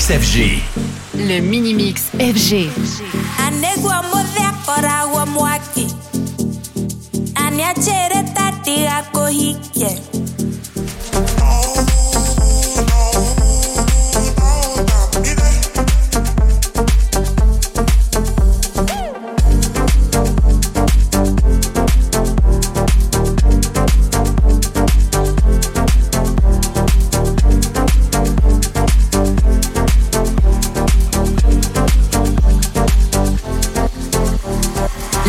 Mix FG. Le mini mix FG. anegua wa mwaki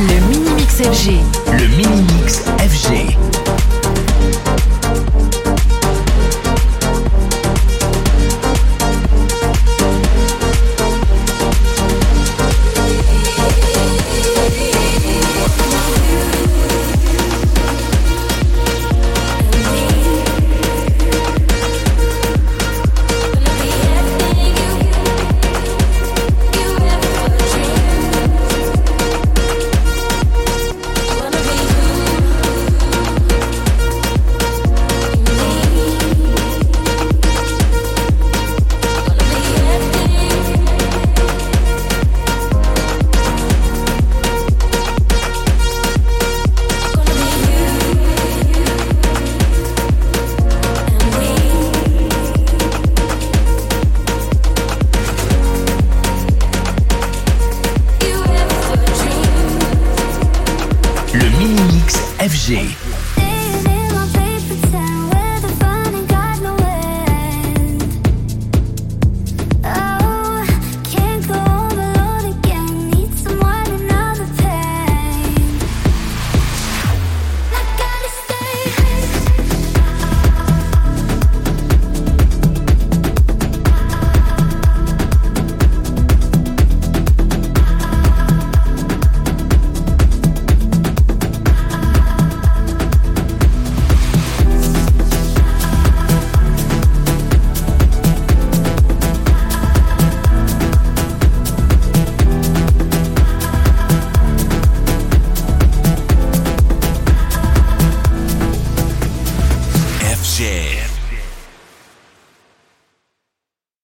Le mini mix FG. Le Mini Mix Le Mini Mix FG. Sánchez.